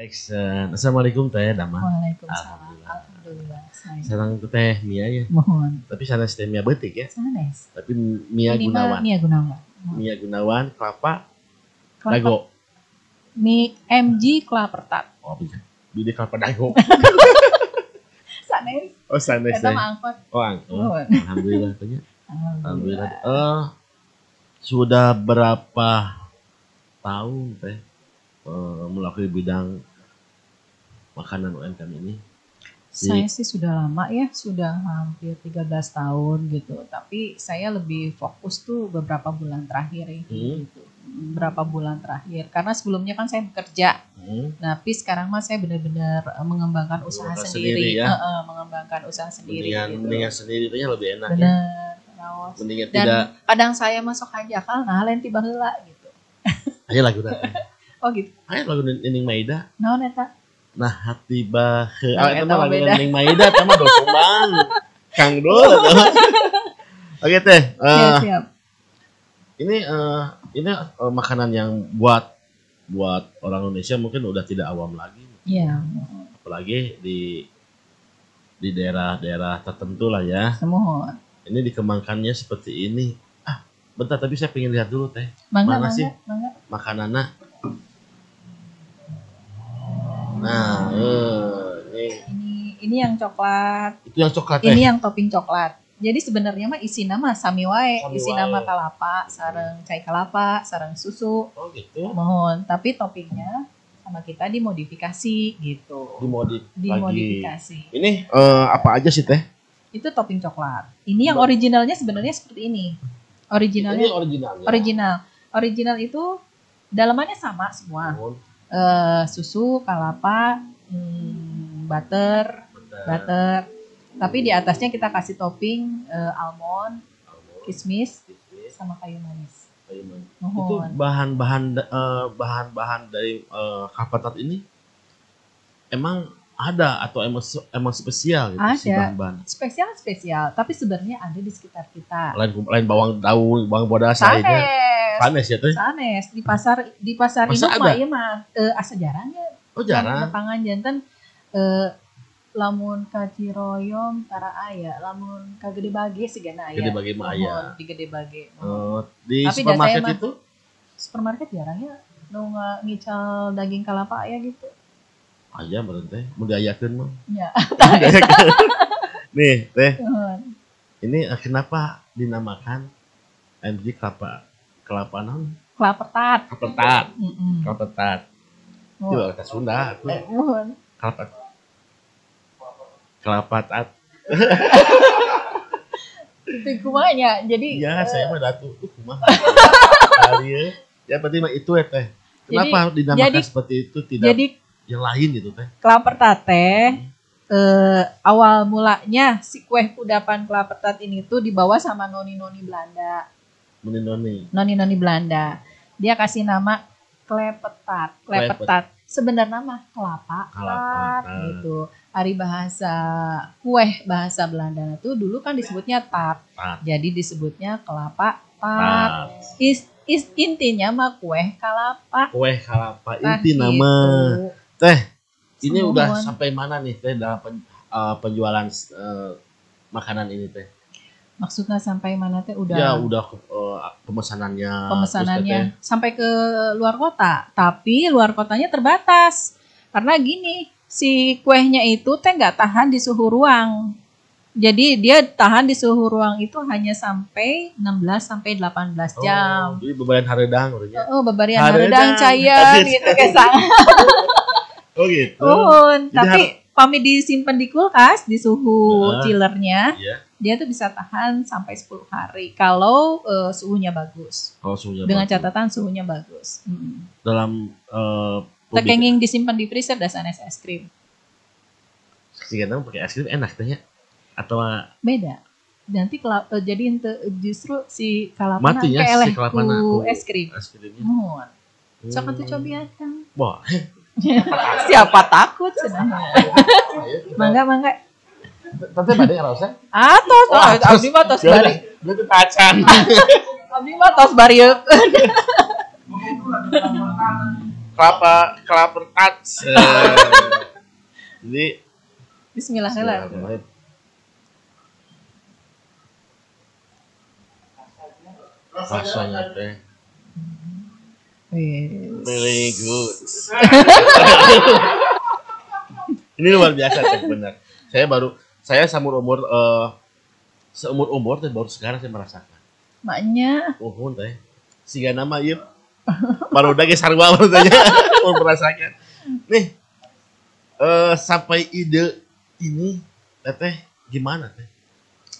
Action. Assalamualaikum teh Dama. Waalaikumsalam. Alhamdulillah. Sarang teh Mia ya. Mohon. Tapi sanes teh Mia betik ya. Sanes. Tapi Mia Gunawan. Mia Gunawan. Mia Gunawan kelapa Kelapa- dago. Mi MG Klapertat. Oh bisa. Bidi kelapa dago. Sanes. Oh sanes Kita mah angkot. Oh, ang- oh, Mohon. alhamdulillah. Alhamdulillah. Alhamdulillah. Eh sudah berapa tahun teh eh, melakukan bidang makanan UMKM ini? Saya sih sudah lama ya, sudah hampir 13 tahun gitu. Tapi saya lebih fokus tuh beberapa bulan terakhir ini Hmm. gitu. Beberapa bulan terakhir. Karena sebelumnya kan saya bekerja. Hmm. Nah, tapi sekarang mah saya benar-benar eh, mengembangkan usaha Mengembangkan sendiri. sendiri ya. Eh, eh, mengembangkan usaha sendiri Mendingan, gitu. mendingan sendiri teh lebih enak ya. Bener. raos. Mendingan Dan tidak kadang saya masuk aja kan, nah lain tiba heula gitu. aja lagu. Oh gitu. Ayo lagu Nining Maida. Naon eta? Nah hati. Nah, Ah, itu mah beda. Nining Maida sama Dokuman. Kang Dul. eta. Oke teh. Eh, siap. ini eh, ini eh, makanan yang buat buat orang Indonesia mungkin udah tidak awam lagi. Iya, Apalagi di di daerah-daerah tertentu lah ya. semua. Ini dikembangkannya seperti ini. Ah, bentar tapi saya pengen lihat dulu teh Mana sih? mangga. makanannya. Nah, eh, ini Ini ini yang coklat, itu yang coklat ini yang topping coklat. Jadi sebenarnya mah isi nama sami wae, isi nama kalapa, sareng cai kalapa, sareng susu. Oh gitu. Mohon, tapi toppingnya sama kita dimodifikasi gitu. Dimodif lagi. Dimodifikasi. Ini eh, apa aja sih teh? Itu topping coklat. Ini yang originalnya sebenarnya seperti ini. Originalnya Ini originalnya. original. Original itu dalamannya sama semua. Mohon. Eh, susu, kalapa, hmm, butter, butter. Tapi di atasnya kita kasih topping eh, almond, Almond, kismis, kismis, sama kayu manis. kayu manis. Itu bahan-bahan eh, bahan-bahan dari eh, kapatat ini emang ada atau emang emang spesial gitu si Ada. bahan-bahan. Spesial spesial, tapi sebenarnya ada di sekitar kita. Lain lain bawang daun, bawang bodas lainnya. Sanes. Panes ya teh. Sanes di pasar di pasar Masa induk mah ieu mah eh, asa jarang ya. Oh jarang. Belakangan jantan eh, lamun ka Ciroyom tara aya, lamun ka Gede Bage sigana aya. Gede Bage mah aya. Di Gede Bage. Eh, di Tapi supermarket itu Supermarket jarang ya nu nga- ngical daging kalapa aya gitu. aja meureun teh mun diayakeun mah. Ya. Nih, teh, ini eh, kenapa dinamakan MG kelapa kelapa naon? Kelapetat. Kepetat. Mm-mm. Kepetat. Itu Mohon. kata Sunda aku. Eh, Mohon. Kelapa kelapa tat. Itu kumanya. Jadi Iya, eh, saya mah datu. Uh, kumaha. Kali ya. Ya berarti mah itu ya teh. Kenapa dinamakan jadi- seperti itu tidak jadi yang lain gitu teh? kelapetat teh eh, awal mulanya si kue kudapan kelapetat ini tuh dibawa sama noni-noni Belanda. Menindoni. Noni-noni Belanda. Dia kasih nama klepetat, klepetat. Sebenarnya mah kelapa, Kelapa, tat, gitu. Hari bahasa kue bahasa Belanda tuh dulu kan disebutnya tat. Tat. Jadi disebutnya kelapa tat. Tat. Is, is intinya mah kue kalapa. Kue kalapa Nah, inti gitu. nama. Teh, ini Semohon. udah sampai mana nih teh dalam pen- eh, penjualan eh, makanan ini teh? Maksudnya sampai mana teh udah Ya udah eh, pemesanannya. pemesanannya sampai ke luar kota. Tapi luar kotanya terbatas. Karena gini, si kuehnya itu teh nggak tahan di suhu ruang. Jadi dia tahan di suhu ruang itu hanya sampai 16 sampai 18 teteh- jam. Oh, jadi bebayan haredang urutnya. Oh, bebarian Hareudang. hareudang cayan Aduh. gitu kesang. Oh gitu. Uhun. Jadi Tapi pami disimpan di kulkas di suhu Heeh. chillernya, Iya. Dia tuh bisa tahan sampai 10 hari kalau eh, suhunya bagus. Kalau suhunya Dengan bagus. catatan suhunya bagus. Mm. dalam eh publik- Tekenging disimpan di freezer dasarnya es krim. Nama pakai es krim enak teh ya. Atau Beda. Nanti kela- eh, jadi ente, justru si kalapana Matinya si keeleh kalapana ku ku- es krim. es krimnya. Sok Hmm. atuh cobian kan. Wah, Siapa takut cenah. Mangga mangga. Tante badai nggak usah? Atos, Oh, oh, atos. abdi mah tos bari. Itu tacan. Abdi mah tos bari. kelapa kelapa tats. Jadi Bismillahirrahmanirrahim. Rasanya teh really good. Ini luar biasa teh benar. Saya baru saya seumur umur eh seumur umur teh baru sekarang saya merasakan. Maknya Uhun teh. Siga nama ieu. Baru udah sarua baru tanya mau merasakan. Nih eh sampai ide ini teteh gimana teh?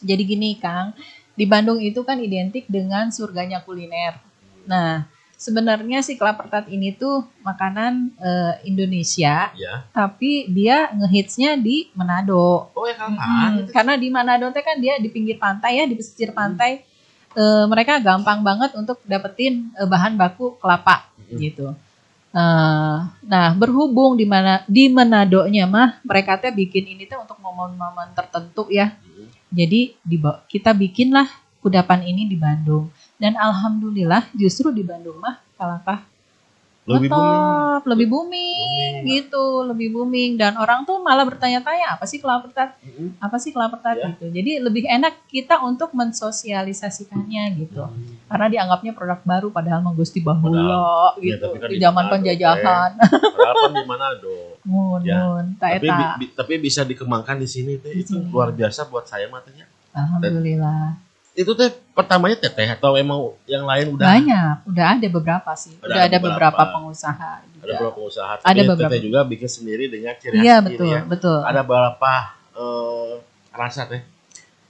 jadi gini Kang, di Bandung itu kan identik dengan surganya kuliner. Nah, sebenarnya si kelapa tart ini tuh makanan eh, Indonesia, Ya. tapi dia ngehitsnya di Manado. Oh ya kan. Hmm, karena di Manado teh kan dia di pinggir pantai ya, di pesisir pantai. Eh, mereka gampang banget untuk dapetin eh, bahan baku kelapa Hmm. gitu. Eh, nah, berhubung di mana di Manadonya mah mereka teh bikin ini teh untuk momen-momen tertentu ya. Hmm. Jadi diba- kita bikinlah kudapan ini di Bandung. Dan alhamdulillah justru di Bandung mah kalangkah Lebih booming. ngetop, lebih booming, Booming. gitu, lebih booming dan orang tuh malah bertanya-tanya apa sih kelapa tart? Mm-mm. Apa sih kelapa tart Ya. gitu. Jadi lebih enak kita untuk mensosialisasikannya gitu. Karena dianggapnya produk baru padahal mah Gusti bahula Ya, gitu tapi kan di zaman Manado, penjajahan. Padahal kan di Manado. Mun Ya. mun ta Tapi eta. bi- bi- tapi bisa dikembangkan di sini Di itu sini. luar biasa buat saya matanya. Alhamdulillah. Itu teh pertamanya teteh atau emang yang lain udah Banyak, udah ada beberapa sih. Udah Udah, ada ada beberapa, beberapa. pengusaha juga. ada beberapa usaha. Ada Tapi beberapa. teteh juga bikin sendiri dengan ciri khas Iya betul, ya. betul. Ada berapa eh, rasa teh?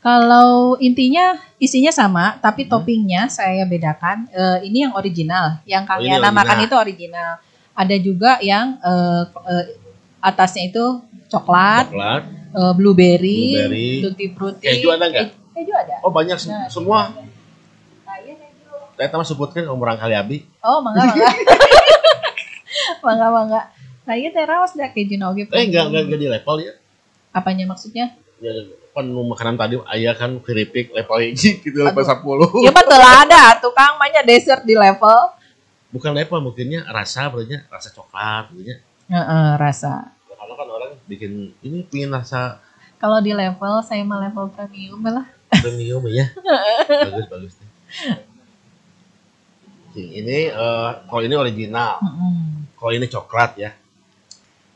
Kalau intinya isinya sama, tapi Hmm. toppingnya saya bedakan. Eh, ini yang original, yang Oh, Kang ini Yana makan original. itu original. Ada juga yang eh, eh, atasnya itu coklat, Coklat. eh, blueberry, Blueberry. tutti frutti. Keju ada nggak? Keju, keju ada. Oh banyak se- Nah, semua. Nah, iya keju. Saya tahu sebutkan umur kali abi. Oh, mangga mangga. mangga mangga. Nah, iya teh raos dah keju na oge. Eh enggak enggak enggak di level ya. Apanya maksudnya? Ya, penuh makanan tadi ayah kan keripik level hiji gitu level. 10. Ya betul ada, tukang banyak dessert di level. Bukan level mungkinnya rasa berarti rasa coklat gitu Heeh, rasa. Karena kan orang bikin ini pingin rasa Kalau di level saya mah level premium lah. Premium ya. bagus bagus Ini eh, kalau ini original, Mm-mm. kalau ini coklat ya.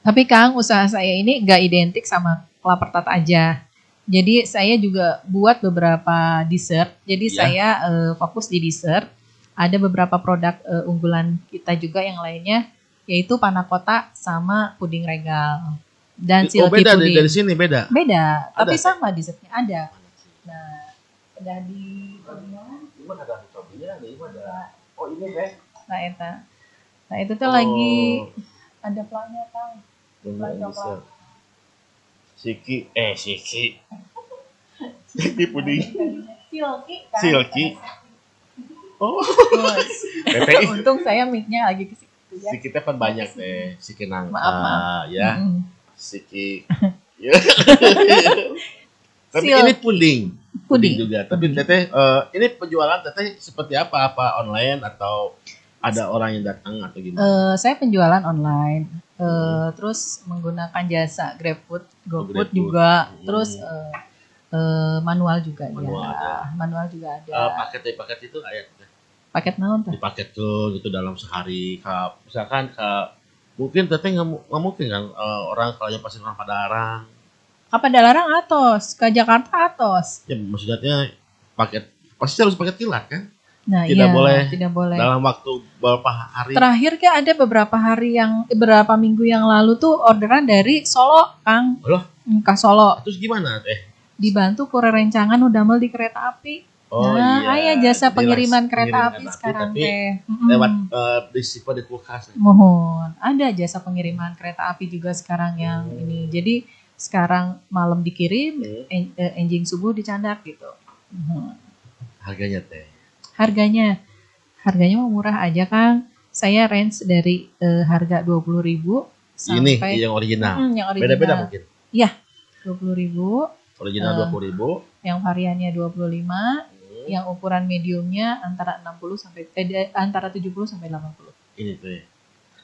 Tapi Kang, usaha saya ini gak identik sama kelapa tart aja. Jadi saya juga buat beberapa dessert. Jadi Ya. saya eh, fokus di dessert. Ada beberapa produk eh, unggulan kita juga yang lainnya, yaitu panakota sama puding regal dan oh silky beda dari, puding. dari sini beda. Beda, Ada, tapi Teh? sama dessertnya ada. Nah, udah di Ini mah ada cobinya, mah ada. Oh ini teh. Nah, eta. Nah, itu tuh Oh. lagi ada plannya, Kang. Bisa. coklat. Siki, eh Siki. Siki puding. Silky, kan? Silky. Oh, Teteh Untung saya mic-nya lagi ke situ ya. Siki kan banyak teh. Siki nangka Maaf, maaf. ya. Mm-mm. Siki. Ya. Tapi Sil- ini puding. Puding. juga. Tapi teteh eh, ini penjualan teteh seperti apa? Apa online atau ada orang yang datang atau gimana? Eh, saya penjualan online. Eh, terus menggunakan jasa GrabFood, GoFood juga, Hmm. terus eh, eh, manual juga Manual ya. ada. Manual juga ada. Eh, paket paket itu kayak Paket naon teh? dipaket tuh gitu dalam sehari kak misalkan kak mungkin teteh nggak mu- nggak mungkin kan eh, orang kalau yang pasti orang Padarang Apa Dalarang atos, ke Jakarta atos. ya maksudnya paket pasti harus paket kilat kan Nah, Tidak iya, boleh tidak boleh. dalam waktu beberapa hari Terakhir kayak ada beberapa hari yang beberapa minggu yang lalu tuh orderan dari Solo, Kang. Loh? Hmm, Ke Solo. terus gimana teh Dibantu kurir rencangan udah mel di kereta api. nah, aya jasa Jadi pengiriman las- kereta pengiriman api kereta sekarang tapi teh. Lewat eh, disimpan di kulkas Mohon. Ada jasa pengiriman kereta api juga sekarang yang Hmm. ini. Jadi sekarang malam dikirim, Hmm. en- eh, enjing subuh dicandak gitu. Mhm. harganya teh Harganya, harganya mau murah aja Kang. Saya range dari eh, harga 20.000 ini sampai yang original Hmm, yang original. beda-beda mungkin 20.000, original Eh. dua puluh ribu yang variannya 25, Hmm, yang ukuran mediumnya antara 60 sampai eh, antara 70 sampai 80. ini teh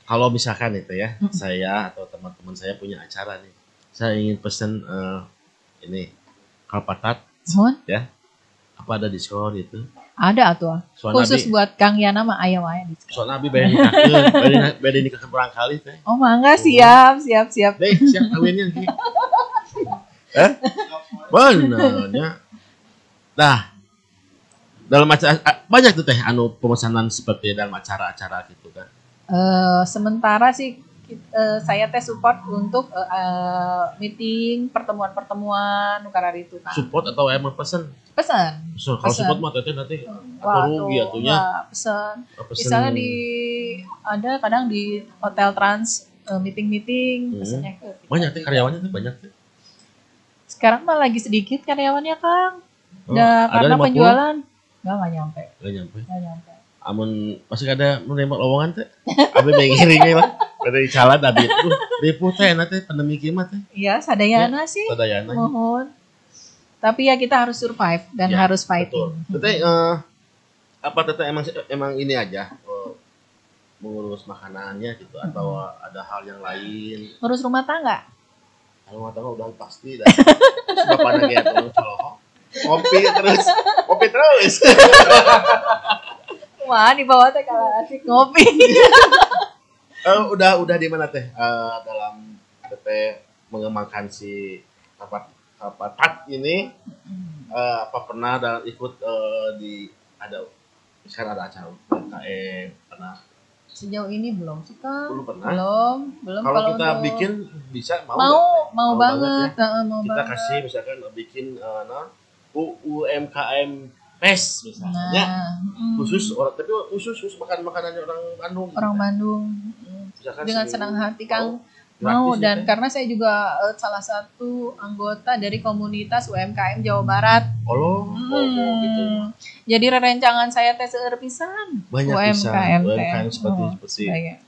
kalau misalkan itu ya Mm. saya atau teman-teman saya punya acara nih saya ingin pesen eh, ini kalpatat Mohon, apa ada diskon gitu ada soalnya Khusus abi buat Kang Yana mah aya wae diskon. soalnya abi bayar nikahkeun bayar nikahkeun perang kali teh? Oh, mangga siap, siap, siap. deh siap kawinnya eh? Benernya. Nah dalam acara a- banyak tuh teh anu pemesanan seperti dalam acara-acara gitu kan Eh, sementara sih eh, saya teh support untuk eh, eh, meeting, pertemuan-pertemuan nukar itu kan. support atau emang pesen Pesan. so, kalau support mah teteh nanti Wah, rugi atunya. pesan. Misalnya di ada kadang di hotel trans eh, meeting-meeting Hmm. pesannya ke kita. banyak teh karyawannya tuh banyak teh Sekarang mah lagi sedikit karyawannya Kang. Oh, ada karena 50? penjualan nggak nggak nyampe, Gak nyampe nggak nyampe. Amun masih ada menerima lowongan teh? Abi pengen lah pada jalan abi tuh di teh nanti pandemi kiamat teh. Iya, sadayana sih. tadayana Mohon. Tapi ya kita harus survive dan Ya, harus betul. Fighting. teteh eh, apa teteh emang emang ini aja eh, mengurus makanannya gitu atau ada hal yang lain? Ngurus rumah tangga. kalau nggak tahu udah pasti dah. Sudah pada kayak kopi terus. Kopi terus Wah, di bawah teh kalau asik ngopi. Eh, udah udah di mana teh Eh, dalam teteh mengembangkan si apa apa tat ini eh, apa pernah dan ikut eh, di ada sekarang ada acara UMKM pernah Sejauh ini belum sih, Kang. belum pernah Belum, belum kalau kita untuk- bikin bisa mau mau nggak? mau, Mau banget, banget Heeh, mau kita banget. kasih misalkan bikin eh, non U- UMKM PES misalnya. Ya, Nah, mm, khusus orang tapi khusus khusus makan makanannya orang Bandung. Orang Bandung. Mm, Misalkan dengan senang hati Kang. Mau gitu dan ya. karena saya juga eh, salah satu anggota dari komunitas UMKM Jawa Barat. oh, lo, oh, gitu. Hmm. Jadi rencangan saya tes pisan. Banyak UMKM, UMKM seperti Oh, seperti Sebagai-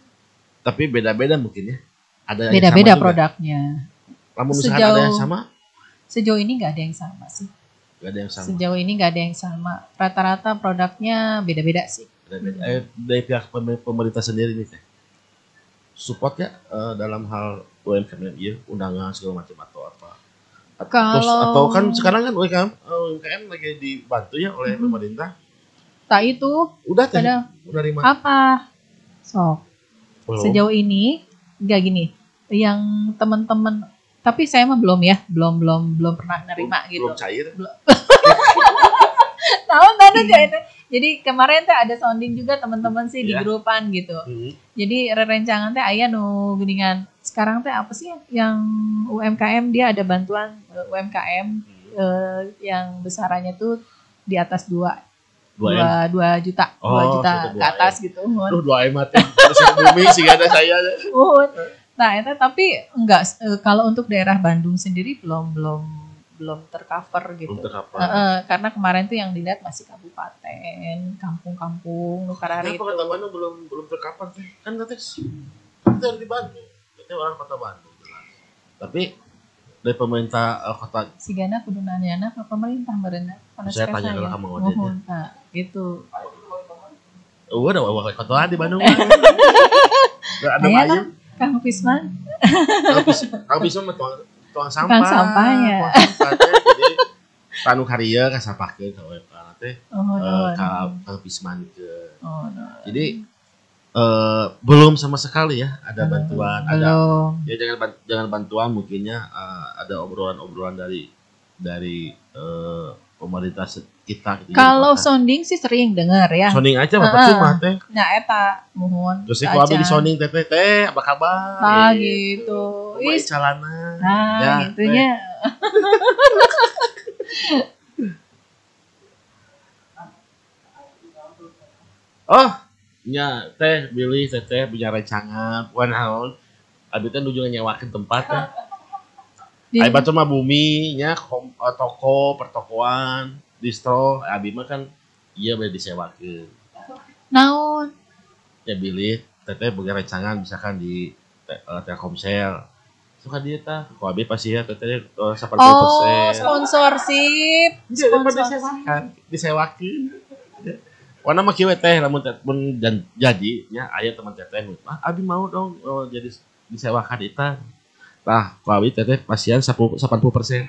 tapi beda-beda mungkin ya. Ada Beda-beda produknya. Namun Sejauh- ada yang sama? Sejauh ini nggak ada yang sama sih. Gak ada yang sama Sejauh ini nggak ada yang sama. Rata-rata produknya beda-beda sih. Beda-beda. eh, dari pihak pem- pemerintah sendiri nih teh support ya eh, dalam hal UMKM ya undangan segala macam atau apa At- terus- Kalau- atau kan sekarang kan UMKM eh, UMKM lagi dibantu ya oleh Mhm. pemerintah Tak itu udah teh ada udah lima apa? Sok. belum Sejauh ini nggak gini. Yang teman-teman tapi saya mah belum ya, belum belum belum pernah nerima gitu. belum cair Tahu nggak ada jadi, jadi kemarin teh ada sounding juga teman-teman sih di Iya. grupan gitu. Mhm. Jadi rerencangan teh aya nu geningan. Sekarang teh apa sih yang UMKM dia ada bantuan eh, UMKM Mhm. eh, yang besarannya tuh di atas dua dua dua juta dua Oh, juta ke atas M. gitu. Aduh dua M teh terus bumi sih ada saya. Nah, itu tapi enggak eh, kalau untuk daerah Bandung sendiri belum belum belum tercover gitu. belum terkapal Eh, eh, karena kemarin tuh yang dilihat masih kabupaten, kampung-kampung, Nukarari Kenapa itu. kota Bandung belum belum terkapal teh? Kan teh kita di Bandung, kita orang kota Bandung. jelas. Tapi dari pemerintah eh, kota Si Gana kudu nanya ke pemerintah merendah. Saya tanya kalau kamu aja. Mohon, nah, gitu. Oh, ada wakil kota di Bandung. Ada Aya ayam. Kang kalau bisa mah tuang, tuang sampah. Tukang sampahnya. Tuang sampah teh. Jadi tanu karya ka sampahkeun ka UMK teh. oh, no, Ka ka Bisman ke. oh, no. Jadi eh belum sama sekali ya ada bantuan, ada belum. ya jangan jangan bantuan mungkinnya eh, ada obrolan-obrolan dari dari eh, pemerintah kita gitu. Kalau sounding sih sering dengar ya. sounding aja Heeh. pasti mah teh. Nah, eta mohon. Terus si abi di sounding teh teh teh apa kabar? Ah, Eh, gitu. Is, calana. Nah, Ya, gitunya. Oh, nya teh Billy teh teh punya rancangan wanaon. Abi teh nuju nyewakeun tempat teh. Ai baca mah bumi kom- eh, toko, pertokoan, distro, abi mah kan iya boleh disewakeun. Naon? Ya Billy, teteh boga rancangan misalkan di te- eh, Telkomsel. Suka dia tah, ku abi pasti ya teteh eh, 80%. Oh, sponsorship. Iya, Sponsor. disewakan, disewakeun. Warna mah kieu teh lamun teh jan- jadi nya aya teman teteh nu, ah abi mau dong oh, jadi disewakan eta. Tah, ku abi teteh pasien 10 80%.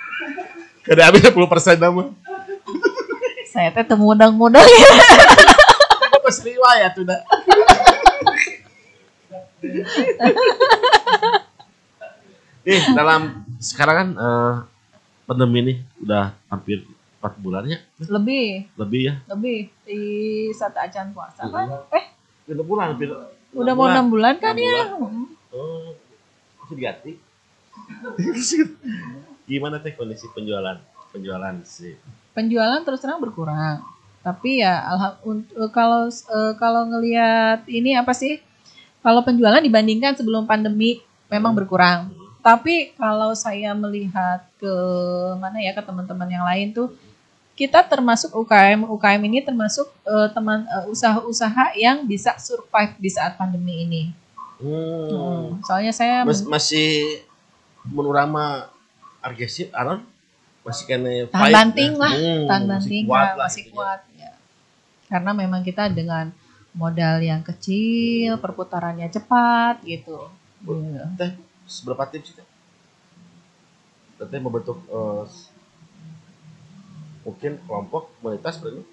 Kada abi 10% namun. Saya teh mudeng-mudeng ya. Itu pas riwayat udah. Nih, dalam sekarang kan eh, pandemi ini udah hampir 4 bulannya, Lebih, lebih ya. lebih di satu acan puasa kan. Mhm. Eh, Udah bulan hampir. udah mau enam bulan kan Enam ya? bulan. Oh, masih diganti. Gimana teh kondisi penjualan? Penjualan sih. penjualan terus terang berkurang. Tapi ya eh, kalau eh, kalau ngelihat ini apa sih? Kalau penjualan dibandingkan sebelum pandemi memang berkurang. Tapi kalau saya melihat ke mana ya ke teman-teman yang lain tuh kita termasuk UKM UKM ini termasuk eh, teman usaha-usaha yang bisa survive di saat pandemi ini. Hmm. Hmm, Soalnya saya Mas- masih menurut mah agresif Aron masih kena tahan fight, banting ya. lah, Hmm, tahan masih banting kuat ya, lah masih gitu kuat ya. Karena memang kita dengan modal yang kecil, perputarannya cepat gitu. Iya. Teh, seberapa tips sih teh? Membentuk eh, mungkin kelompok komunitas berarti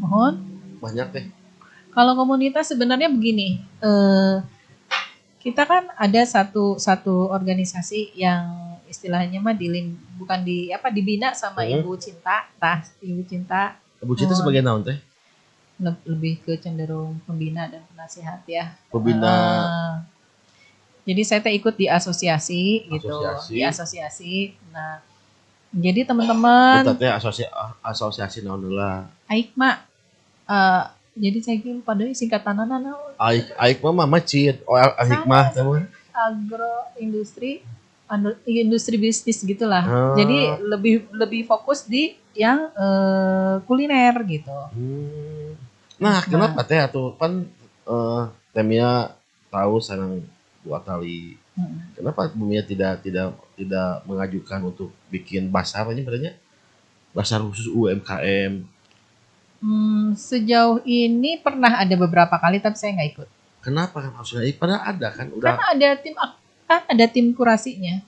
Mohon. banyak teh. Kalau komunitas sebenarnya begini, eh, kita kan ada satu satu organisasi yang istilahnya mah dilin bukan di apa dibina sama Hmm. ibu cinta, tah ibu cinta Ibu Cinta Oh. sebagai naon teh? le- lebih ke cenderung pembina dan penasihat ya. Pembina Ah. jadi saya teh ikut di asosiasi, gitu, Asosiasi. di asosiasi. Nah, jadi teman-teman, teh asosiasi asosiasi naon lah. Aik mak, eh, jadi saya kira pada singkatan naon Aik aik mah mah oh teh mah. agro industri, industri bisnis gitulah. Ah. Jadi lebih lebih fokus di yang eh, kuliner gitu. Hmm. Nah, kenapa teh atuh kan eh temnya tahu sareng dua kali. Hmm. Kenapa Bumia tidak tidak tidak mengajukan untuk bikin basar ini sebenarnya? Basar khusus UMKM. Hmm, sejauh ini pernah ada beberapa kali tapi saya nggak ikut. Kenapa kan ikut? Padahal ada kan udah. Karena ada tim ak- kan ada tim kurasinya.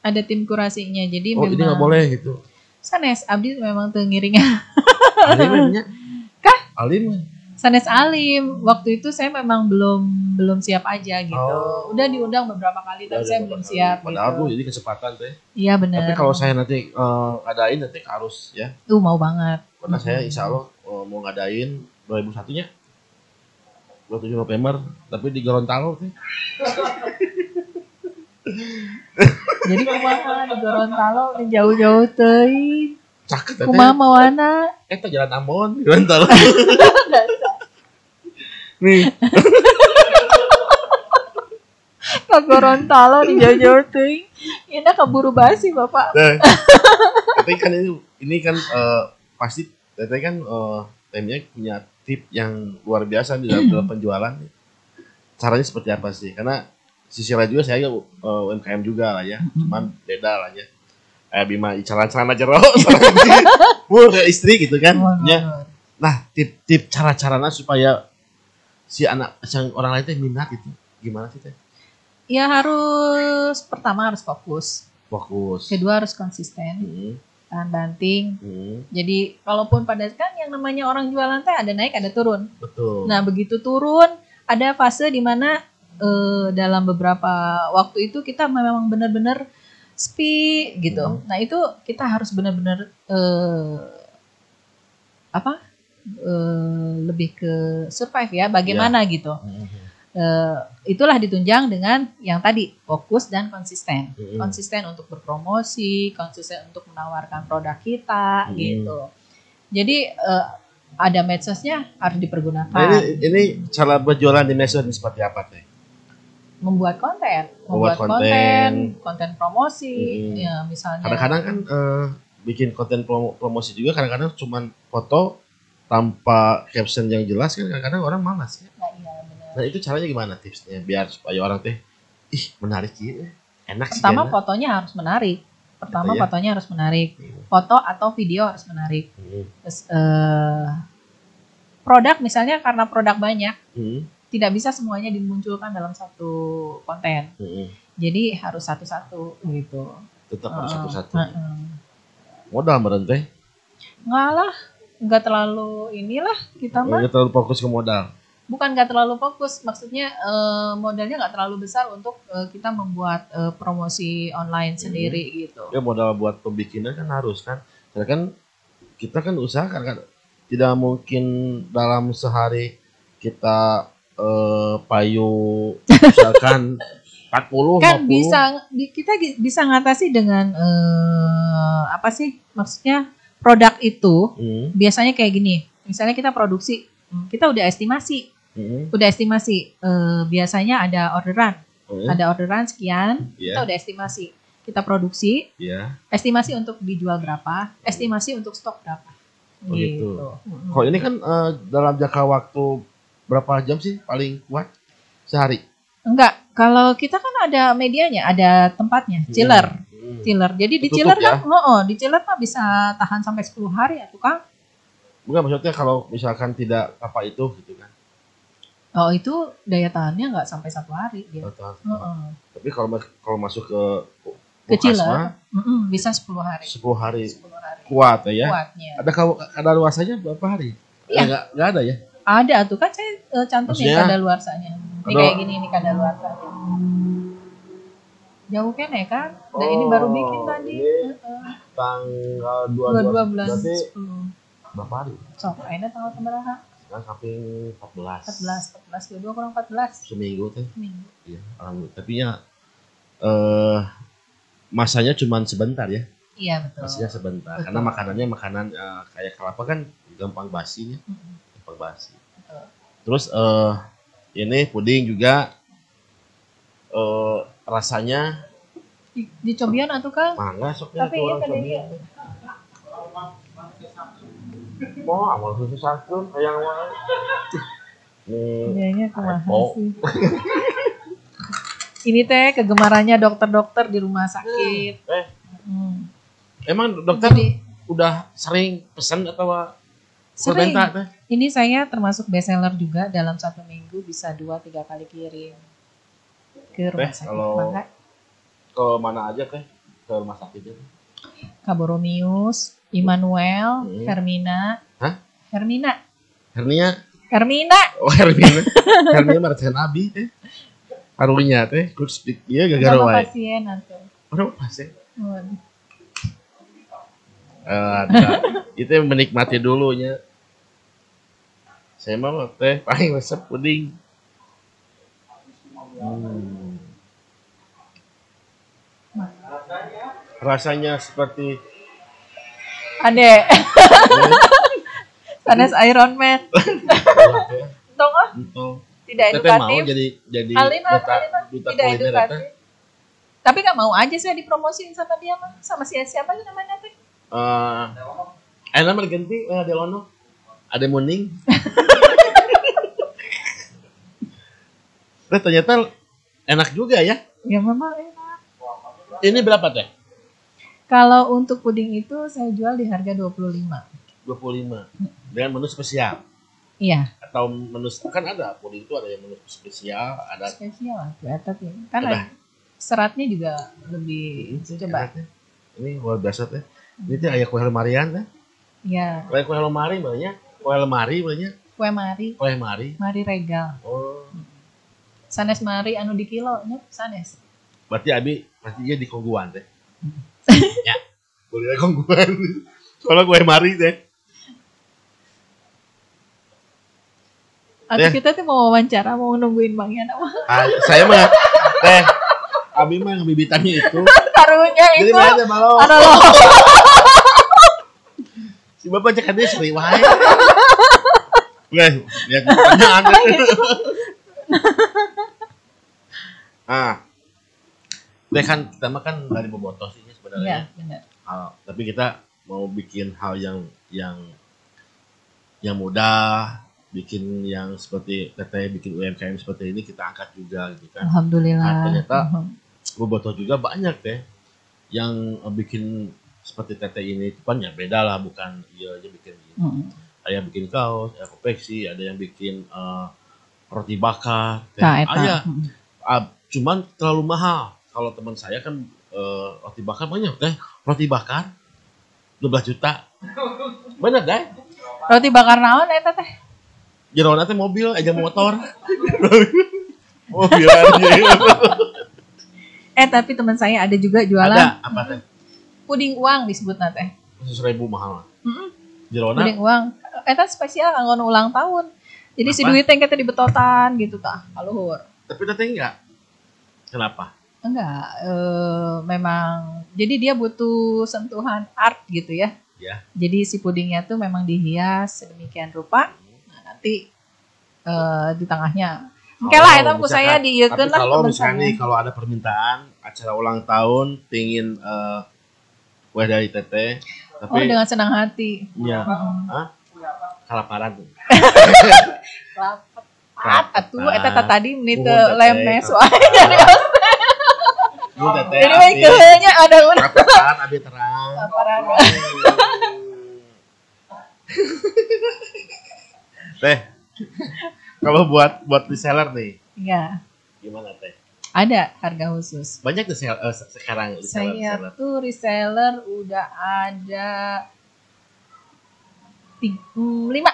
Ada tim kurasinya. Jadi Oh, memang ini nggak boleh gitu. sanes abdi memang tuh ngiringnya. Alimnya. Kah? Alim. Sanes Alim. Waktu itu saya memang belum belum siap aja gitu. Oh. Udah diundang beberapa kali tapi saya belum siap Padahal gitu. tuh ini kesempatan teh. Iya benar. Tapi kalau saya nanti eh, ngadain nanti harus ya. Tuh mau banget. Karena saya insya Allah eh, mau ngadain 2001 nya 27 November tapi di Gorontalo teh. Jadi kumaha di Gorontalo jauh-jauh teuing. Caket teh. Kumaha mawana? Eta jalan Ambon di Gorontalo. Nih, Ke Gorontalo di jauh-jauh teuing. Ini keburu basi, Bapak. Nah, tapi kan ini ini kan eh, pasti Teteh kan eh, timnya punya tip yang luar biasa di dalam, dalam penjualan. Caranya seperti apa sih? Karena sisi lain juga saya eh, UMKM juga lah ya, cuman beda lah ya. Eh Bima celana-celana jero, Wah, kayak istri gitu kan. Ya. Nah, tip-tip cara-caranya supaya si anak yang orang lain teh minat gitu. Gimana sih teh? Ya harus pertama harus fokus, Fokus. kedua harus konsisten, Hmm, tahan banting. hmm, Jadi kalaupun pada kan yang namanya orang jualan teh ada naik ada turun. betul. Nah begitu turun ada fase di eh, dalam beberapa waktu itu kita memang benar-benar sepi gitu. Hmm. Nah itu kita harus benar-benar eh, apa eh, lebih ke survive ya bagaimana gitu. Hmm, Eh, itulah ditunjang dengan yang tadi fokus dan konsisten. hmm. Konsisten untuk berpromosi, konsisten untuk menawarkan produk kita Hmm. gitu. Jadi eh, ada medsosnya harus dipergunakan. Nah, ini, ini cara berjualan di medsos seperti apa teh? Membuat konten, Membuat membuat konten, konten. konten promosi, Hmm. ya misalnya. Kadang-kadang kan eh, bikin konten promo- promosi juga kadang-kadang cuman foto tanpa caption yang jelas kan kadang-kadang orang malas ya. Nah, iya, benar. Nah itu caranya gimana tipsnya biar supaya orang teh ih menarik ya enak sih Pertama Jana. fotonya harus menarik. Pertama Gitu ya. fotonya harus menarik. Hmm. Foto atau video harus menarik. Hmm. Terus eh, produk misalnya karena produk banyak Hmm, tidak bisa semuanya dimunculkan dalam satu konten. hmm. Jadi harus satu-satu gitu. Tetap harus satu-satu. heeh. Modal meren teh. Nggak lah, nggak terlalu inilah kita mah. Nggak terlalu fokus ke modal. Bukan nggak terlalu fokus, maksudnya eh, modalnya nggak terlalu besar untuk eh, kita membuat eh, promosi online sendiri gitu. Ya modal buat pembikinan kan harus kan. Karena kan kita kan usaha kan, kan tidak mungkin dalam sehari kita eh, payu misalkan 40 Kan 50. bisa kita bisa ngatasi dengan eh, apa sih? Maksudnya produk itu Hmm, biasanya kayak gini. Misalnya kita produksi, hmm, kita udah estimasi, hmm, udah estimasi. eh, biasanya ada orderan, hmm. ada orderan sekian, Iya. kita udah estimasi. Kita produksi, Ya. estimasi untuk dijual berapa, estimasi untuk stok berapa. Oh, gitu. Mm-mm. Kalau ini kan eh, dalam jangka waktu berapa jam sih paling kuat sehari? Enggak, kalau kita kan ada medianya, ada tempatnya, chiller. Hmm. Chiller. Jadi di Tertutup chiller ya? kan, oh, oh, di chiller mah bisa tahan sampai 10 hari ya tuh Kang. Bukan maksudnya kalau misalkan tidak apa itu gitu kan. Oh itu daya tahannya nggak sampai satu hari dia. Atau- Heeh. Tapi kalau kalau masuk ke Ke chiller, mm-mm, bisa 10 hari. 10 hari 10 hari. kuat ya. Kuatnya. Ada kau ada luasanya berapa hari? Iya. Enggak enggak ada ya. Ada tuh kan saya eh, cantumin Maksudnya? kadaluarsanya. Ini Kalau- kayak gini ini kadaluarsanya. Jauh kan ya kan? Dan ini baru Oh, bikin tadi. ini. Tanggal 22 22 bulan berarti 10. berapa hari? Sok, ini tanggal berapa? Sekarang samping 14. 14, 14, 22 kurang 14 Seminggu teh. minggu. Iya, alhamdulillah. Tapi ya eh masanya cuma sebentar ya. Iya betul. Masanya sebentar. Betul. Karena makanannya makanan eh, kayak kelapa kan gampang basi ya, Mm-mm. Basi. Betul. Terus eh ini puding juga eh rasanya Di, dicobian atau Kang? mangga soknya Tapi iya orang kan cobain. dia. Mau awal khusus satu. Nih, Kayaknya kumaha Repo. sih. Ini teh kegemarannya dokter-dokter di rumah sakit. eh Hmm. emang dokter Jadi udah sering pesan atau sering. Ini saya termasuk bestseller juga dalam satu minggu bisa dua tiga kali kirim ke rumah Teh, sakit. kalau- Bangga. Ke mana aja teh? Ke rumah sakitnya. Kaboromius, Immanuel, Hmm. Hermina. Hah? Hermina. Hernia Hermina. Oh Hermina, Hermina mah teh nabi teh. Karunya teh, good speak iya gara-gara Sama wae. pasien atau. Orang pas. Waduh. Eh, ada. Itu menikmati dulunya. Saya mah teh paling resep puding. Hmm. Rasanya seperti Ade. Sanes Iron Man. Tong ah, tidak mau edukatif. jadi jadi duta, duta tidak ya, edukatif. Tapi gak mau aja saya dipromosiin sama dia mah. Sama si siapa sih namanya teh? Eh, eh nama ganti eh Delono. Ada muning. Nah, ternyata enak juga ya. Ya memang enak. Ini berapa teh? Kalau untuk puding itu saya jual di harga 25. 25. Dengan menu spesial. Iya, Atau menu kan ada puding itu ada yang menu spesial, ada spesial ya, tapi kan ada- seratnya juga lebih coba. enaknya. Ini luar biasa teh. Ini teh aya kue lemarian teh. Ya, Kue kue lemari banyak. Kue lemari banyak. kue mari, Kue lemari. mari regal. Oh, Sanes mari anu di kilo nya sanes. berarti Abi pasti dia di Kongguan teh. ya, boleh Kongguan. Soalnya kue lemari teh. Atau kita tuh mau wawancara, mau nungguin Bang Yana. Ah, saya mah teh Abi mah ngebibitannya itu. Taruhnya Jadi itu mana teh malo. Si Bapak cek dia seri wae. Weh, lihat pertanyaan. ah. Teh kan kita mah kan dari bobotoh sih Iya, sebenarnya. benar. Hal- tapi kita mau bikin hal yang yang yang mudah, bikin yang seperti teteh bikin UMKM seperti ini kita angkat juga gitu kan. Alhamdulillah. Nah, ternyata Mhm. bobotoh juga banyak deh yang bikin seperti teteh ini itu kan ya beda lah bukan iya aja bikin gini. Mhm. ada yang bikin kaos ada konveksi ada yang bikin eh, roti bakar teh. Tah, eta. Aya. Mm. Ah, cuman terlalu mahal kalau teman saya kan eh, roti bakar banyak teh roti bakar 12 juta banyak deh Roti bakar naon eta teh? jeroan teh mobil aja motor mobil aja Eh tapi teman saya ada juga jualan ada apa teh puding uang disebut teh. khusus ribu mahal Mm-mm. jeroan Puding uang. Eta spesial kanggo ulang tahun. Jadi si Apa? duit teh kita dibetotan gitu tah. Kaluhur. tapi nanti enggak kenapa Enggak, eh, memang jadi dia butuh sentuhan art gitu ya. Ya. Jadi si pudingnya tuh memang dihias sedemikian rupa. Nah, nanti eh, di tengahnya. Oke lah, itu aku saya tapi lah kalau misalnya kalau ada permintaan acara ulang tahun pingin eh, kue dari teteh tapi Oh, dengan senang hati. ya Heeh. Hah? kalaparan tuh Lapat atuh eta teh tadi menit Nuhun, Teteh. lemnes wae dari Jadi we keunya ada udah kalaparan abdi terang. Laparan. teh kalau buat buat reseller nih Iya, gimana teh ada harga khusus. banyak tuh sel- se- sekarang reseller Saya reseller tuh reseller udah ada tiga, hmm, lima,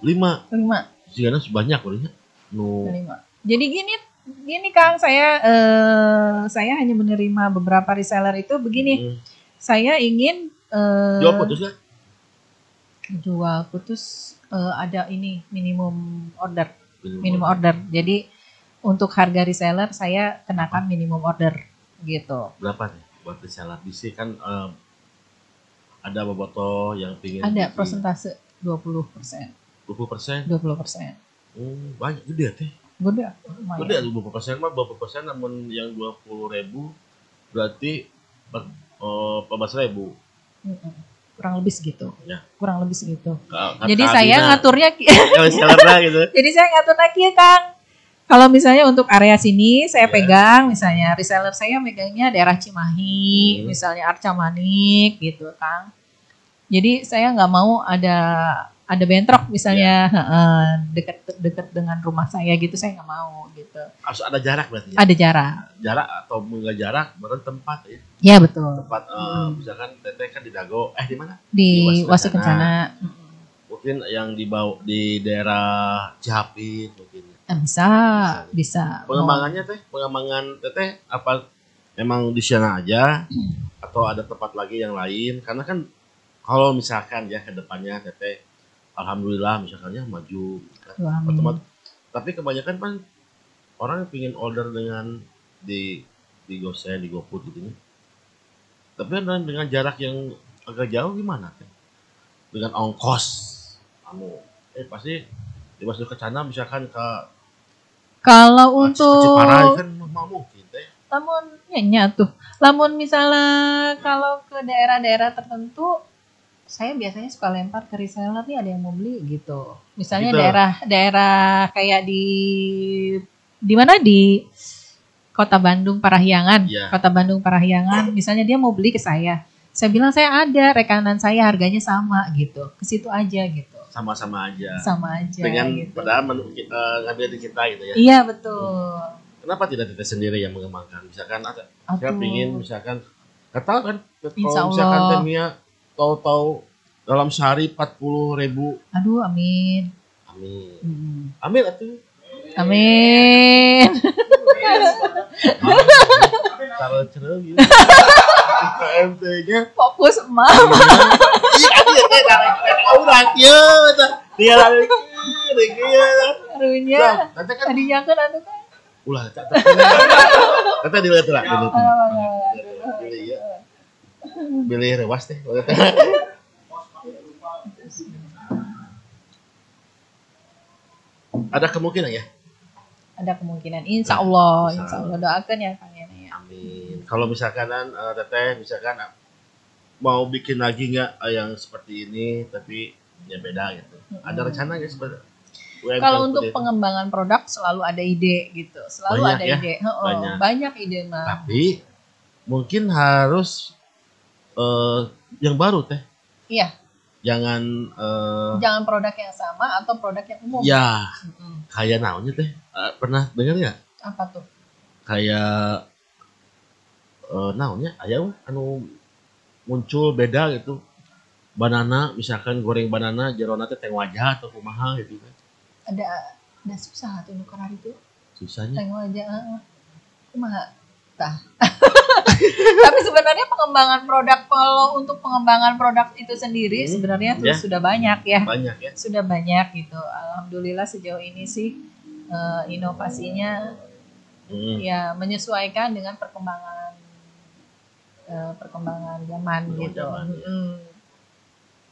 lima lima, sekarang banyak loh ya nu lima. Jadi gini, gini Kang, saya eh, saya hanya menerima beberapa reseller itu begini. Hmm. Saya ingin eh, jual putus nggak jual putus eh, ada ini minimum order, minimum order. Jadi untuk harga reseller saya kenakan minimum order gitu. berapa nih buat reseller bisa kan eh, ada bobotoh yang pingin Ada bikin persentase 20 persen, 20 persen 20 persen. Hmm, banyak gede teh Gede, lumayan. gede tuh 20 persen mah 20 persen namun yang 20 ribu berarti per- eh, 14 ribu Mm-mm. Kurang lebih segitu. Ya. Kurang lebih segitu. Ka- Jadi kata saya ngaturnya ya, reseller lah gitu jadi saya ngatur lagi ya Kang. Kalau misalnya untuk area sini saya Ya. pegang misalnya reseller saya megangnya daerah Cimahi, Hmm. misalnya Arca Manik gitu Kang. Jadi saya nggak mau ada ada bentrok misalnya Ya. heeh, deket-deket dengan rumah saya gitu saya nggak mau gitu. harus ada jarak berarti ya Ada jarak. jarak atau enggak jarak berarti tempat ya Ya betul. tempat eh, Hmm. misalkan teteh kan di Dago eh di mana Di Di Wasi. Kencana. Mm-mm. mungkin yang di bau di daerah Cihapit mungkin Eh, bisa, bisa. pengembangannya teh pengembangan teteh apa memang di sana aja atau ada tempat lagi yang lain? Karena kan kalau misalkan ya ke depannya teteh alhamdulillah misalkannya maju otomatis tapi kebanyakan kan orang yang pingin order dengan di di GoSend di GoFood gitu ya. tapi dengan, dengan jarak yang agak jauh gimana teh? Dengan ongkos kamu. Eh pasti dimasuk ke sana misalkan ke Kalau ke untuk kan mungkin teh lamun nya tuh. Lamun misalnya kalau ke daerah-daerah tertentu saya biasanya suka lempar ke reseller nih ada yang mau beli gitu. Misalnya Gitu. daerah daerah kayak di di mana di Kota Bandung Parahyangan. Iya. Kota Bandung Parahyangan misalnya dia mau beli ke saya. Saya bilang saya ada rekanan saya harganya sama gitu. Ke situ aja gitu. Sama-sama aja Sama aja dengan gitu. padahal menu, eh, ngambil di kita gitu ya Iya betul. kenapa tidak teteh sendiri yang mengembangkan misalkan ada saya Aduh. pingin misalkan nggak tahu kan kalau misalkan Allah. teh Mia tahu-tahu dalam sehari 40 ribu Aduh amin. amin Mm. amin atuh Amin. taruh cereu gitu KMT nya Fokus emak. iya kan ya teh karek orang tinggal ada kieu kieu Harunya. teh kan Tadinya kan atuh kan. ulah teh teh dilihat lah dilihat Pilih ya. Pilih rewas teh. Ada kemungkinan ya? Ada kemungkinan. Insya Allah. Insya Insya Allah. Doakan ya Kang ya. Amin. Kalau misalkan eh, teteh misalkan eh, mau bikin lagi nggak eh, yang seperti ini tapi ya beda gitu. Ada rencana nggak sebenarnya? Kalau untuk itu? pengembangan produk selalu ada ide gitu. Selalu Banyak ada ya? ide. Heeh, Banyak. banyak. ide mah. tapi mungkin harus eh, yang baru teh. Iya. Jangan eh, Jangan produk yang sama atau produk yang umum. ya Mm-mm. kayak naonnya teh Eh, pernah dengar nggak Apa tuh? kayak eh naonnya aya we, anu muncul beda gitu banana misalkan goreng banana jerona teh teh wajah atau kumaha gitu kan Ada ada susah tuh nuker hari itu. susahnya Tengok aja. heeh. Kumaha? Tah. Tapi sebenarnya pengembangan produk kalau untuk pengembangan produk itu sendiri Hmm, sebenarnya ya. sudah banyak ya. banyak ya Sudah banyak gitu. Alhamdulillah sejauh ini sih eh, inovasinya Mm. ya menyesuaikan dengan perkembangan eh, perkembangan zaman Oh, gitu. zaman, ya. Mm.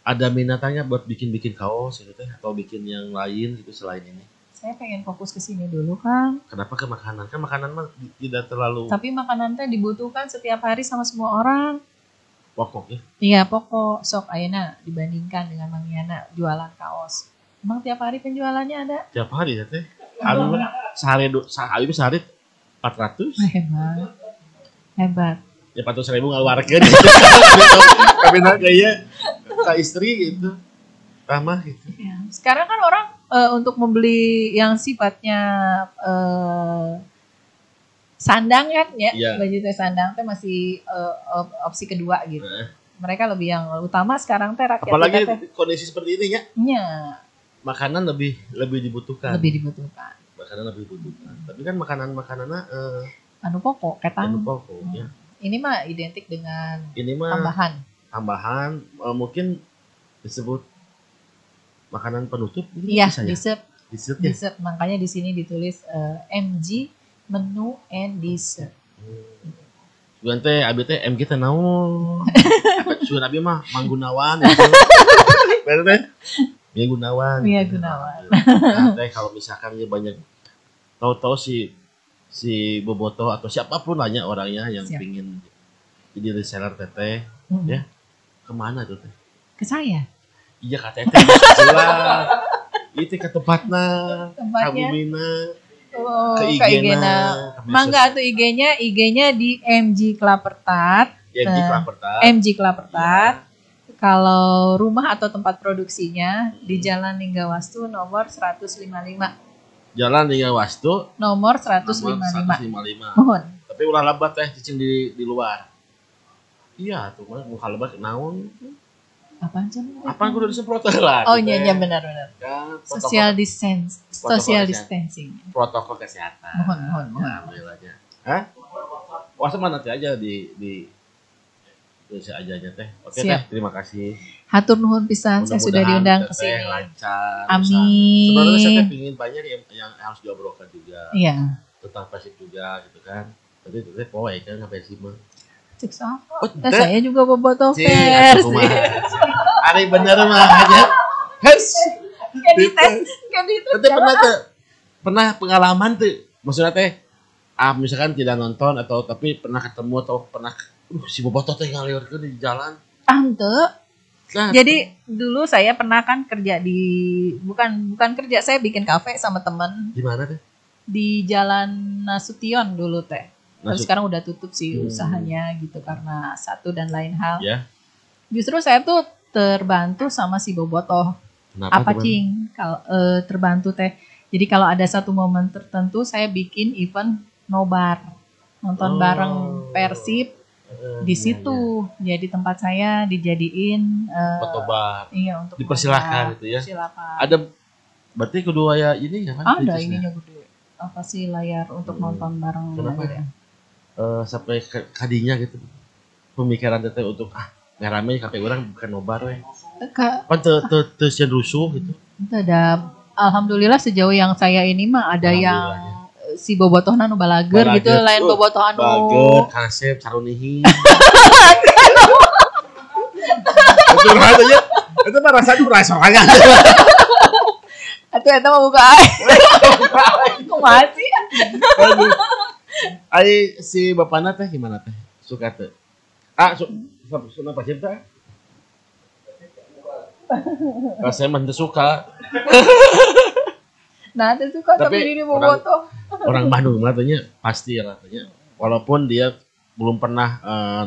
ada minatannya buat bikin-bikin kaos gitu atau bikin yang lain gitu selain ini Saya pengen fokus ke sini dulu, Kang. kenapa ke makanan kan makanan mah tidak terlalu Tapi makanan teh dibutuhkan setiap hari sama semua orang. pokok ya Iya, pokok sok ayeuna dibandingkan dengan Mang Yana jualan kaos. Emang tiap hari penjualannya ada? tiap hari ya teh anu mah sehari sehari sehari 400 Hebat. Hebat. ya 400 ribu ngaluarkeun kawin kayak ke istri gitu ramah gitu Ya. Sekarang kan orang eh, untuk membeli yang sifatnya eh, sandang kan ya, Iya. baju teh sandang teh masih eh, op- opsi kedua gitu. Heeh. Mereka lebih yang utama sekarang teh rakyat apalagi kita teh kondisi seperti ini ya nya makanan lebih lebih dibutuhkan lebih dibutuhkan. makanan lebih dibutuhkan tapi kan makanan makanannya eh, Anu pokok, anu ketang. pokok ya Ini mah identik dengan ini mah tambahan. tambahan eh, mungkin disebut makanan penutup ini Iya, bisa ya dessert, dessert ya dessert. Makanya di sini ditulis eh, MG menu and dessert. Sugan teh abi teh MG teh naon Sugan abi mah Manggunawan gitu. Bener teh Mia Gunawan Mia Gunawan. Nah, teh kalau misalkan dia banyak tahu-tahu si si Boboto atau siapa pun banyak orangnya yang Siap. pingin jadi reseller teteh Hmm. Ya. ke mana tuh teh Ke saya. Iya kata teteh jelas itu ke tempatnya? Kabumina Oh, ke ke Mangga tuh IG-nya, IG-nya di MG Klapertat, ya di Eh, Klaperta MG Klapertat. Kalau rumah atau tempat produksinya di Jalan Linggawastu nomor 155. jalan dengan wastu Nomor nomor 155. 155 Mohon. tapi ulah lebat teh cicing di di luar. Iya tuh mah muka lebat naon Apaan sih? apa kudu disemprot lah Oh iya iya benar benar. kan protokol- Social distance, Protokol social distancing. protokol kesehatan Mohon mohon mohon. alhamdulillahnya hah wah sama nanti aja di di bisa aja aja teh oke teh Siap. terima kasih Hatur nuhun pisan saya sudah diundang ke sini. lancar Amin. sebenarnya saya teh pingin banyak yang, yang harus diobrolkan juga Iya. tentang pasif juga gitu kan tapi itu teh poe kan sampai sih mah Cek oh Nah, saya juga boboto Cing, pers. Ari bener mah aja. Hes. Kan dites, kan dites. Tapi pernah tuh pernah pengalaman tuh maksudnya teh ah misalkan tidak nonton atau tapi pernah ketemu atau pernah uh, si bobotoh teh ngaliur tuh di jalan. Tante, Nah, Jadi dulu saya pernah kan kerja di bukan bukan kerja saya bikin kafe sama temen gimana teh? di Jalan Nasution dulu teh. Tapi sekarang udah tutup sih Hmm. usahanya gitu karena satu dan lain hal. ya. Justru saya tuh terbantu sama si Bobotoh. Kenapa Apa cing? Kalau eh, terbantu teh. Jadi kalau ada satu momen tertentu saya bikin event nobar nonton Oh. bareng Persib Eh, di situ. Jadi tempat saya dijadiin iya. eh, Foto bar. iya untuk Dipersilakan nobar. gitu ya. Silakan. Ada berarti kedua ya ini ya kan? ada ininya gede apa sih layar untuk Hmm. nonton bareng Kenapa? gitu ya Eh, sampai ke kadinya gitu. Pemikiran teteh untuk ah ngarame kafe orang bukan nobar we. Kak, Kan teu sieun rusuh gitu. itu ada alhamdulillah sejauh yang saya ini mah ada yang eh, si bobotohna nu balager Balager. gitu lain Uh, bobotoh anu Bager, kasep, sarunihi. Itu rasa aja. Itu mah rasanya merasa aja. atuh eta mah buka air kumaha sih Ai si bapakna teh gimana teh? Suka teh? Ah, su su- su apa sih teh? Ah, saya mah teu suka. nah itu suka Tapi tapi diri orang- bobotoh Orang Bandung katanya pasti ya katanya. Walaupun dia belum pernah eh,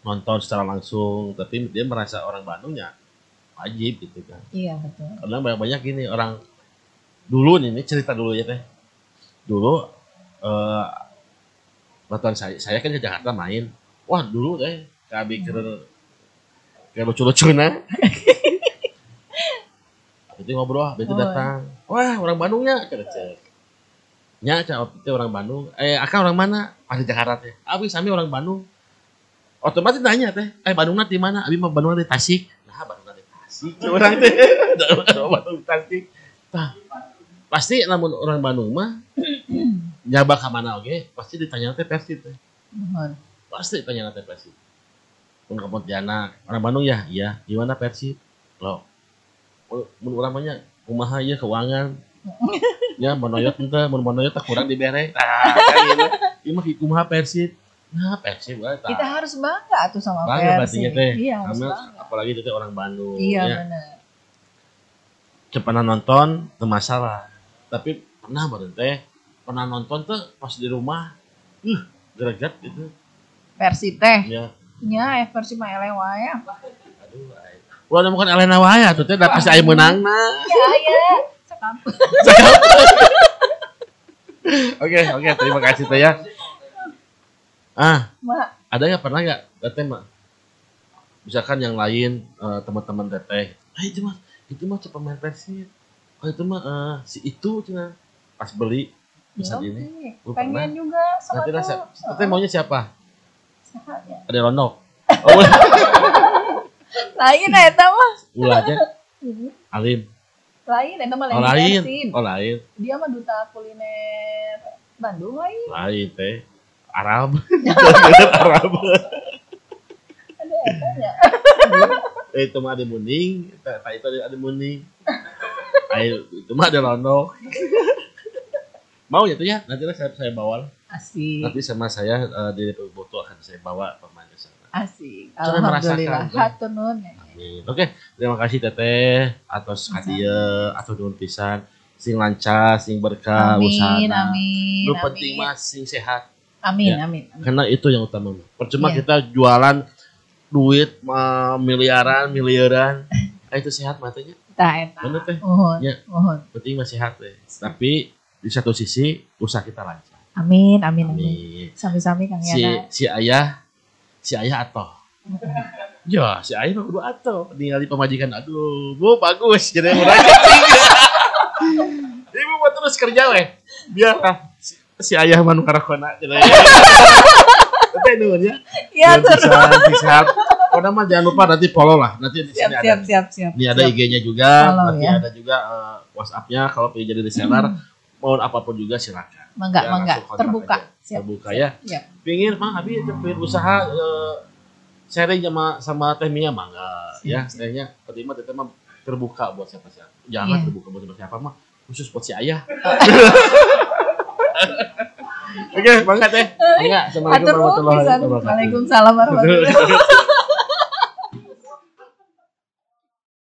nonton secara langsung, tapi dia merasa orang Bandungnya wajib gitu kan Iya betul. karena banyak banyak gini orang dulu nih ini cerita dulu ya teh dulu eh batuan saya saya kan ke Jakarta main. Wah dulu teh kami kira kayak lucu lucu nah itu ngobrol itu Oh. datang. Wah orang Bandungnya cek. Nya cak waktu itu orang Bandung. Eh akang orang mana? Masih Jakarta teh. Abi sami orang Bandung. Otomatis nanya teh. Eh Bandung di mana? Abi mah Bandung di Tasik. Nah Bandung di Tasik orang teh. Bandung Tasik. Tah, pasti namun orang Bandung mah nyaba ke mana oke? Pasti ditanya teh Persib teh. Pasti ditanya teh Persib ke Pontianak orang Bandung ya iya. Gimana Persib lo mun urang mah nya kumaha ieu keuangan? Ya monoyot ente mun monoyot teh kurang dibere. Nah kan gitu ieu mah kumaha Persib nah Persib tah. Kita harus bangga tuh sama bangga Persib. teh. Iya harus Karena bangga. apalagi itu teh orang Bandung Iya ya. benar. cepat nonton itu masalah tapi pernah baru teh pernah nonton tuh pas di rumah uh greget gitu Versi teh. ya Nya eh versi mah eleh wae. aduh ay. ulah nemukan Elena Waya tuh teh da pasti aya menang nah Ya ya. Sekampung. oke oke terima kasih teh ya ah Mak, ada nggak pernah nggak teteh mah misalkan yang lain eh, teman-teman teteh ah itu mah itu mah cepat main Persib oh itu mah eh, si itu cina pas beli bisa gini sih. Lu Pengen pernah? juga sama nanti saya- teteh maunya siapa? Ya? ada Rondok oh Lain eta mah. ulahnya Alim. Lain eta mah oh lain. Persib. oh lain. Dia mah duta kuliner Bandung lain. lain teh. Arab. Arab. Ada eta nya. eh, itu mah ada muning. Tak tak itu ada, ada muning ayo itu mah ada Rondok mau ya tuh ya nanti lah saya, saya bawa Asik. nanti sama saya eh, di foto akan saya bawa pemain ke sana Asik. Cara Alhamdulillah. nuhun. ya. Amin. Oke, terima kasih Teteh atas hadiah atau nuhun pisan sing lancar, sing berkah Amin, usahana. amin. Lu amin. penting mah sing sehat. Amin, Ya. amin. amin. Karena itu yang utama. Percuma Iya. kita jualan duit mah, miliaran, miliaran. Ah, itu sehat matanya. Tah eta. Bener teh. Mohon. Ya. Mohon. Penting mah sehat teh. Tapi di satu sisi usaha kita lancar. Amin, amin, amin. Amin. Sami-sami Kang Si Yana. si ayah si ayah atau Ya, si ayah mah kudu atau ningali pemajikan aduh, Bu bagus jadi murah Ibu mau terus kerja weh. Biarlah si, si ayah mah nu karakona cenah. Tapi nuhun ya. Ya, Nuhun tuh. pisan, Pokoknya mah jangan lupa nanti follow lah. Nanti di Siap, sini siap, ada. siap, siap. Ini ada siap. IG-nya juga, Follow, nanti ya. ada juga eh, WhatsApp-nya kalau pengen jadi reseller, mau apa pun juga silakan. Mangga, Ya, mangga. Terbuka. aja. Siap. Terbuka ya. Siap. Pingin mah abi pengen usaha eh, sharing sama sama Teh Mia mangga ya. Siap, Tehnya pertama Teh mah terbuka buat siapa-siapa. Jangan Iya. terbuka buat siapa-siapa mah khusus buat si ayah. Oke, mangga Teh. Mangga. Assalamualaikum Hatur nuhun warahmatullahi wabarakatuh. Waalaikumsalam warahmatullahi wabarakatuh.